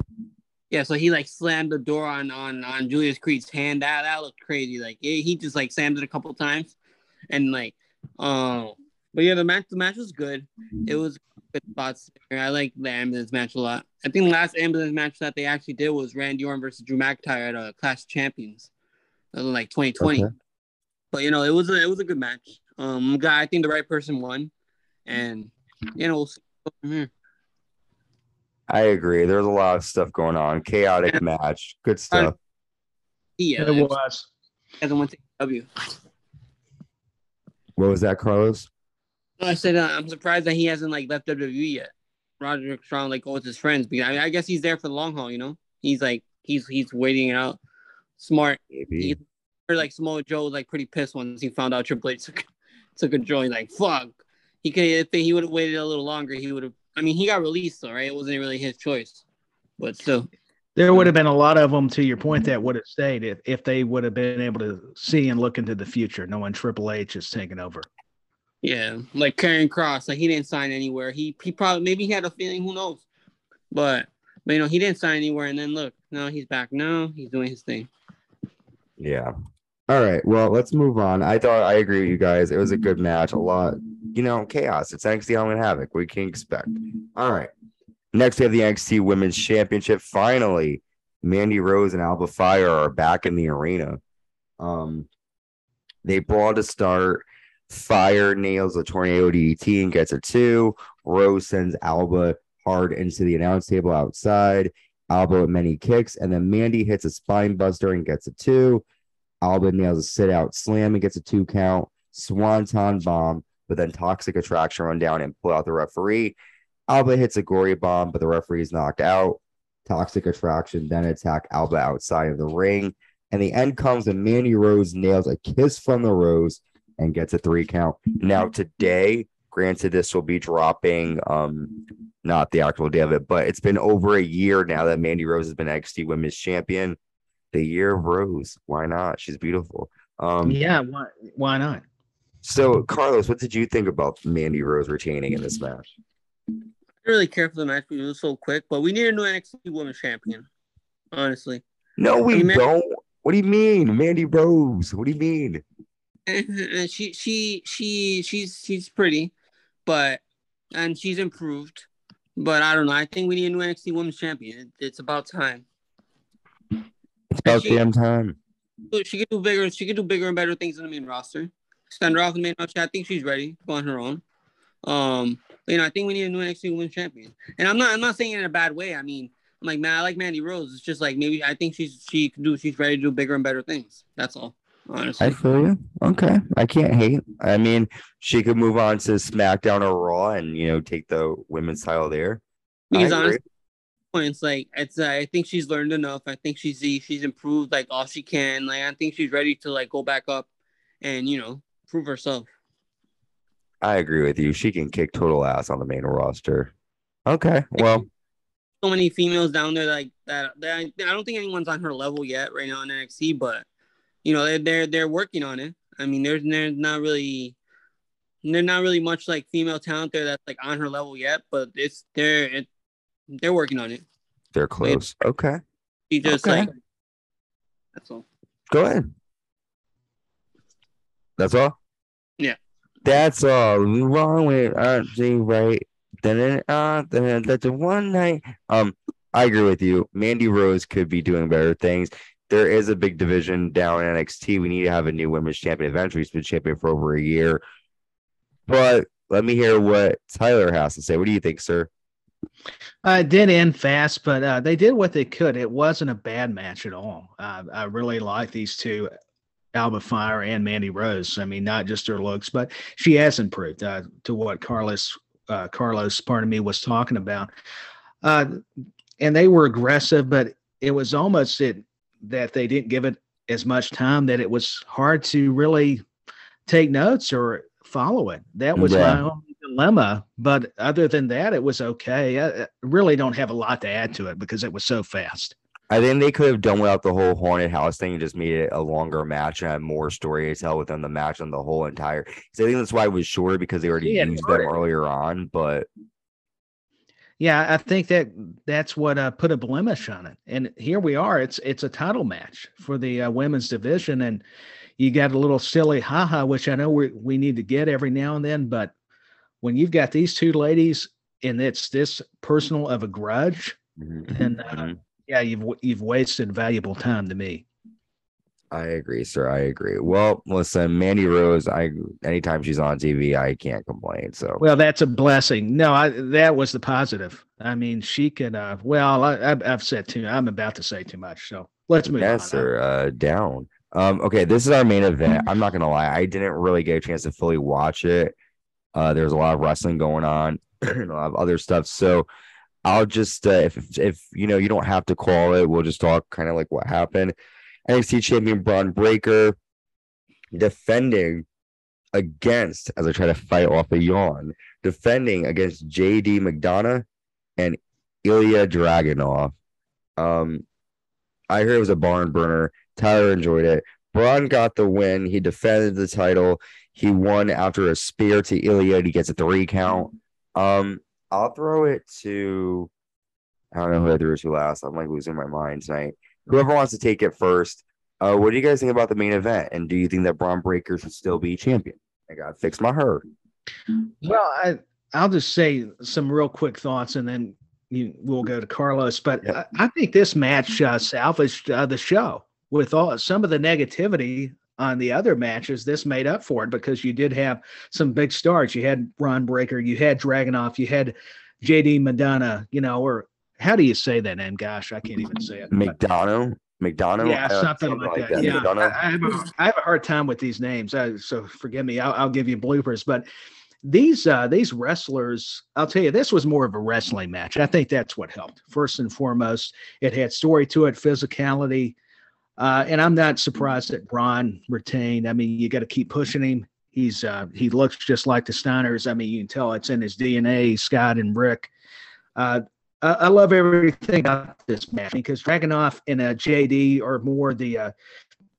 Yeah, so he like slammed the door on on on Julius Creed's hand. That that looked crazy. Like he he just like slammed it a couple times, and like, um, but yeah, the match the match was good. It was good spots. I like the ambulance match a lot. I think the last ambulance match that they actually did was Randy Orton versus Drew McIntyre at uh, Clash of Champions, that was like 2020. Okay. But you know, it was a it was a good match. Um, guy, I think the right person won, and you know, we'll see from here. I agree. There's a lot of stuff going on. Chaotic Yeah. match. Good stuff. Yeah, it was. hasn't won to W. What was that, Carlos? I said uh, I'm surprised that he hasn't like left WWE yet. Roderick Strong like goes with his friends because I, mean, I guess he's there for the long haul. You know, he's like he's he's waiting it out. Smart. Maybe. Or like Samoa Joe was like pretty pissed once he found out Triple H took took control. He's like fuck. He could if he would have waited a little longer. He would have. I mean, he got released though, right? It wasn't really his choice, but still. There would have been a lot of them, to your point, that would have stayed if, if they would have been able to see and look into the future, knowing Triple H is taking over. Yeah, like Karrion Kross, like he didn't sign anywhere. He he probably maybe he had a feeling, who knows? But but you know he didn't sign anywhere, and then look, no, he's back. No, he's doing his thing. Yeah. All right. Well, let's move on. I thought I agree with you guys. It was a good match. A lot, you know, chaos. It's NXT Halloween Havoc. We can expect? All right. Next, we have the NXT Women's Championship. Finally, Mandy Rose and Alba Fyre are back in the arena. Um, they brought to start. Fyre nails a tornado DDT and gets a two. Rose sends Alba hard into the announce table outside. Alba with many kicks, and then Mandy hits a spine buster and gets a two. Alba nails a sit out slam and gets a two count. Swanton bomb, but then Toxic Attraction run down and pull out the referee. Alba hits a gory bomb, but the referee is knocked out. Toxic Attraction then attack Alba outside of the ring. And the end comes when Mandy Rose nails a kiss from the Rose and gets a three count. Now, today, granted, this will be dropping um not the actual day of it, but it's been over a year now that Mandy Rose has been NXT Women's Champion. The year of Rose. Why not? She's beautiful. Um, yeah, why, why not? so Carlos, what did you think about Mandy Rose retaining in this match? I didn't really care for the match because it was so quick, but we need a new NXT Women's Champion. Honestly. No, we I mean, don't. What do you mean, Mandy Rose? What do you mean? And she she she she's she's pretty, but and she's improved. But I don't know. I think we need a new NXT Women's Champion. It, it's about time. It's about she- damn time. She could do bigger. She could do bigger and better things in the main roster. Send her off the main roster. I think she's ready to go on her own. Um, but, you know, I think we need a new NXT Women's Champion. And I'm not. I'm not saying it in a bad way. I mean, I'm like, man, I like Mandy Rose. It's just like maybe I think she's she can do. She's ready to do bigger and better things. That's all. Honestly. I feel you. Okay, I can't hate. I mean, she could move on to SmackDown or Raw and you know take the women's title there. because honestly, points like it's. Uh, I think she's learned enough. I think she's she's improved like all she can. Like I think she's ready to like go back up, and you know prove herself. I agree with you. She can kick total ass on the main roster. Okay, well, So many females down there like that. that I, I don't think anyone's on her level yet right now in NXT, but you know they're they're they're working on it. I mean, there's there's not really. They're not really much like female talent there that's like on her level yet, but it's they're it, they're working on it. they're close. Okay, She just Okay. like that's all. go ahead. That's all. Yeah. That's all wrong with RJ, right? Then uh, then that's a one night. Um, I agree with you. Mandy Rose could be doing better things. There is a big division down in NXT. We need to have a new women's champion eventually. She's been champion for over a year. But let me hear what Tyler has to say. What do you think, sir? Uh, it did end fast, but uh, they did what they could. It wasn't a bad match at all. Uh, I really like these two, Alba Fyre and Mandy Rose. I mean, not just her looks, but she has improved uh, to what Carlos, uh, Carlos, pardon me, was talking about. Uh, and they were aggressive, but it was almost it that they didn't give it as much time that it was hard to really take notes or follow it. That was Yeah. my only dilemma. But other than that, it was okay. I, really don't have a lot to add to it because it was so fast. I think they could have done without the whole haunted house thing and just made it a longer match and had more story to tell within the match and the whole entire. So I think that's why it was shorter because they already used them shorter. earlier on. But Yeah, I think that that's what uh, put a blemish on it. And here we are. It's it's a title match for the uh, women's division, and you got a little silly haha, which I know we we need to get every now and then. But when you've got these two ladies, and it's this personal of a grudge, And, uh, Mhm. yeah, you've you've wasted valuable time to me. I agree, sir. I agree. Well, listen, Mandy Rose. I anytime she's on TV, I can't complain. So Well, that's a blessing. No, I, that was the positive. I mean, she could. Uh, well, I, I've, I've said too. I'm about to say too much. So let's move yes, on. sir. Uh, down. Um, okay, this is our main event. I'm not gonna lie, I didn't really get a chance to fully watch it. Uh, there's a lot of wrestling going on, and a lot of other stuff. So I'll just uh, if- if you know you don't have to call it, we'll just talk kind of like what happened. NXT champion Bron Breakker defending against, as I try to fight off a yawn, defending against JD McDonagh and Ilja Dragunov. Um, I heard it was a barn burner. Tyler enjoyed it. Bron got the win. He defended the title. He won after a spear to Ilja. He gets a three count. Um, I'll throw it to I don't know who I threw it to last. I'm like losing my mind tonight. Whoever wants to take it first. Uh, what do you guys think about the main event? And do you think that Bron Breakker should still be champion? I gotta fix my hair. Well, I I'll just say some real quick thoughts, and then you we'll go to Carlos. But. I, I think this match uh, salvaged uh, the show with all some of the negativity on the other matches. This made up for it because you did have some big stars. You had Ron Breaker, you had Dragunov, you had JD Madonna. You know, or how do you say that name? Gosh, I can't even say it. McDonagh. McDonagh. yeah, Uh, something, like that. Yeah, McDonagh. I, I have a, I have a hard time with these names, uh, so forgive me. I'll, I'll give you bloopers, but these uh, these wrestlers, I'll tell you, this was more of a wrestling match. I think that's what helped. First and foremost, it had story to it, physicality, uh, and I'm not surprised that Bron retained. I mean, you got to keep pushing him. He's uh, he looks just like the Steiners. I mean, you can tell it's in his DNA. Scott and Rick. Uh, I I love everything about this match because Dragunov and uh, JD are more the, uh,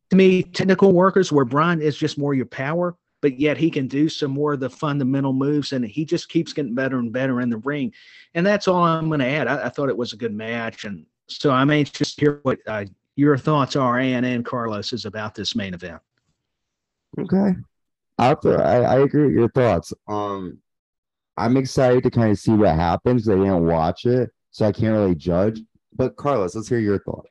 to me, technical workers, where Brian is just more your power. but yet he can do some more of the fundamental moves, and he just keeps getting better and better in the ring. And that's all I'm going to add. I, I, thought it was a good match, and so I'm anxious to hear what uh, your thoughts are, Ann and Carlos, is about this main event. Okay, I, I agree with your thoughts. Um, I'm excited to kind of see what happens. I didn't watch it, so I can't really judge. But Carlos, let's hear your thoughts.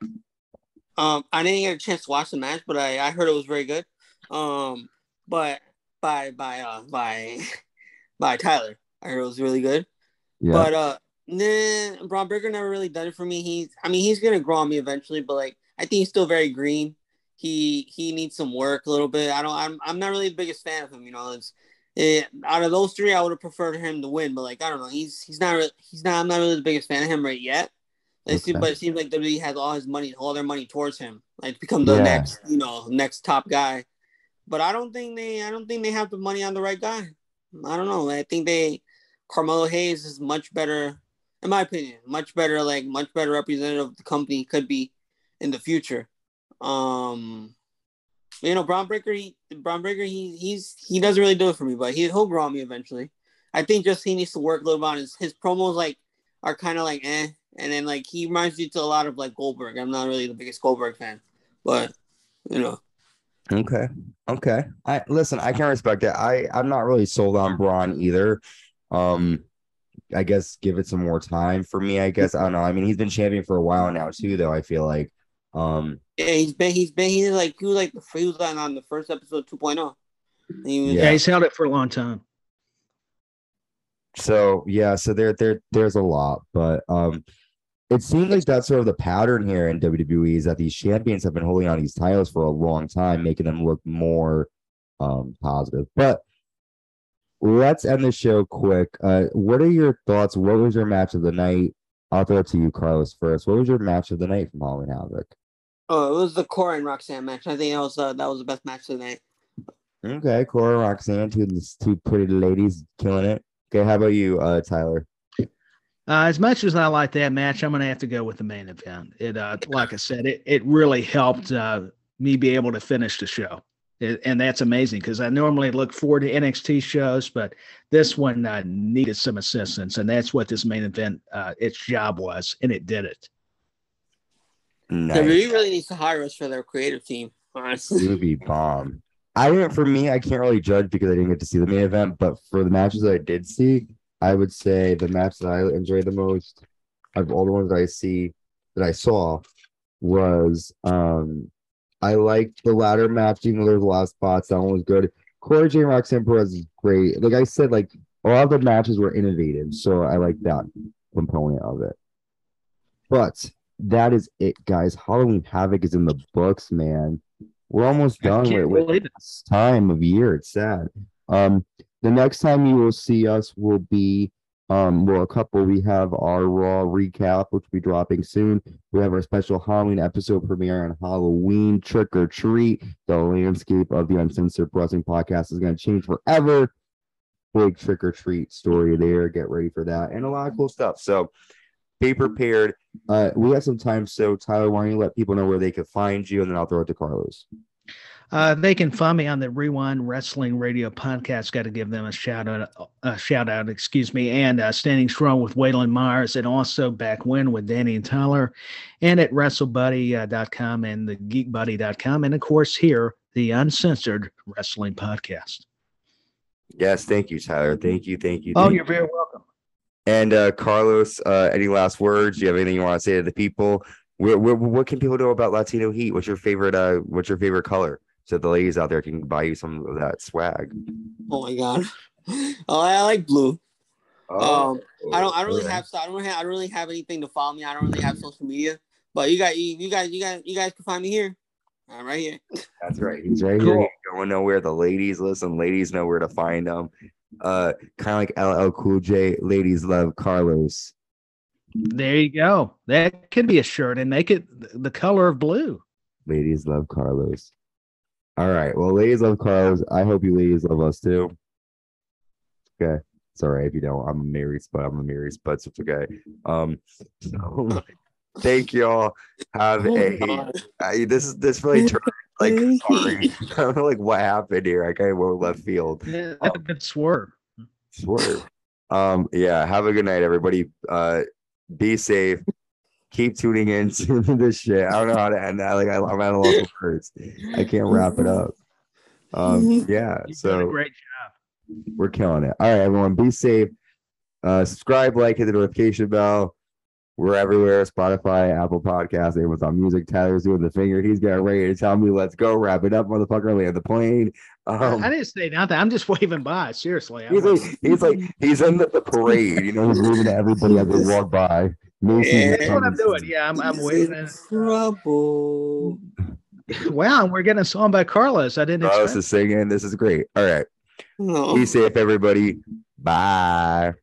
Um, I didn't get a chance to watch the match, but I, I heard it was very good. Um, but by by uh by by Tyler, I heard it was really good. Yeah. But uh, nah, Bron Breakker never really done it for me. He's, I mean, he's gonna grow on me eventually, but like, I think he's still very green. He he needs some work a little bit. I don't. I'm I'm not really the biggest fan of him. You know, it's it, out of those three, I would have preferred him to win. But like, I don't know. He's he's not he's not. I'm not really the biggest fan of him right yet. Okay. Seems, but it seems like WWE has all his money, all their money towards him, like to become the yeah. next, you know, next top guy. But I don't think they, I don't think they have the money on the right guy. I don't know. I think they, Carmelo Hayes is much better, in my opinion, much better, like much better representative of the company could be in the future. Um, you know, Bron Breakker, he, Bron Breakker, he, he's, he doesn't really do it for me, but he, he'll grow on me eventually. I think just he needs to work a little on his, his promos, like, are kind of like, eh, and then like he reminds you to a lot of like Goldberg. I'm not really the biggest Goldberg fan, but you know. Okay. Okay. I listen, I can respect it. I I'm not really sold on Bron either. Um I guess give it some more time for me. I guess I don't know. I mean, he's been champion for a while now too, though. I feel like, um, yeah, he's been he's been he's like he was like the he was on, on the first episode 2.0. He was, yeah, he's held it for a long time. So yeah, so there there there's a lot, but um, it seems like that's sort of the pattern here in WWE is that these champions have been holding on these titles for a long time, making them look more um, positive. But let's end the show quick. Uh, what are your thoughts? What was your match of the night? I'll throw it to you, Carlos, first. What was your match of the night from Halloween Havoc? Oh, it was the Cora and Roxanne match. I think that was uh, that was the best match of the night. Okay, Cora and Roxanne, two two pretty ladies killing it. Okay, how about you, uh, Tyler? Uh, as much as I like that match, I'm going to have to go with the main event. It, uh, like I said, it it really helped uh, me be able to finish the show, it, and that's amazing because I normally look forward to NXT shows, but this one uh, needed some assistance, and that's what this main event uh, its job was, and it did it. Nice. WWE really needs to hire us for their creative team. Honestly, it would be bomb. I for me, I can't really judge because I didn't get to see the main event, but for the matches that I did see, I would say the match that I enjoyed the most of all the ones I see that I saw was um I liked the ladder match, even though there's a lot of spots. That one was good. Cora Jade Roxanne Perez is great. Like I said, like a lot of the matches were innovative, so I like that component of it. But that is it, guys. Halloween Havoc is in the books, man. We're almost done with, this time of year. It's sad. Um, the next time you will see us will be um well a couple we have our raw recap which will be dropping soon we have our special halloween episode premiere on halloween trick or treat the landscape of the uncensored wrestling podcast is going to change forever big trick or treat story there get ready for that and a lot of cool stuff so be prepared uh we have some time so tyler why don't you let people know where they can find you and then i'll throw it to carlos uh, they can find me on the Rewind Wrestling Radio podcast. Got to give them a shout out, a shout out, excuse me, and uh, Standing Strong with Waylon Myers, and also Back When with Danny and Tyler, and at WrestleBuddy.com and the GeekBuddy.com, and of course here the Uncensored Wrestling Podcast. Yes, thank you, Tyler. Thank you, thank you. Oh, you're you. very welcome. And uh, Carlos, uh, any last words? Do you have anything you want to say to the people? What, what, what can people know about Latino Heat? What's your favorite? Uh, what's your favorite color? so the ladies out there can buy you some of that swag. Oh my god, oh, I like blue. Oh, um, I don't. I don't really have. I don't have. I don't really have anything to follow me. I don't really have social media. But you got. You, you guys. You guys. You guys can find me here. I'm right here. That's right. He's right cool. here. Going nowhere. The ladies listen. Ladies know where to find them. Uh, kind of like LL Cool J. Ladies love Carlos. There you go. That could be a shirt and make it the color of blue. Ladies love Carlos. All right. Well, ladies love Carlos. I hope you ladies love us too. Okay. Sorry all right if you don't. I'm a married but I'm a married but so it's okay. Um so thank y'all. Have a uh, this is this really turned like sorry. I don't know like what happened here. I kind of went left field. Yeah, that's a good swerve. Swerve. Um, yeah, have a good night, everybody. Uh be safe. Keep tuning in to this shit. I don't know how to end that. Like I, I'm at a loss of words. I can't wrap it up. Um, yeah. You've done a So great job. we're killing it. All right, everyone, be safe. Uh, subscribe, like, hit the notification bell. We're everywhere: Spotify, Apple Podcasts, Amazon Music. Tyler's doing the finger. He's getting ready to tell me, "Let's go, wrap it up, motherfucker." Land the plane. Um, I didn't say nothing. I'm just waving by. Seriously. He's like, he's like, he's in the, the parade. You know, he's waving to everybody as they walk by. Macy's Yeah. that's what I'm doing. Yeah, I'm, I'm waving. Trouble. Wow, we're getting a song by Carlos. I didn't Carlos expect. is singing. This is great. All right, Oh. be safe, everybody. Bye.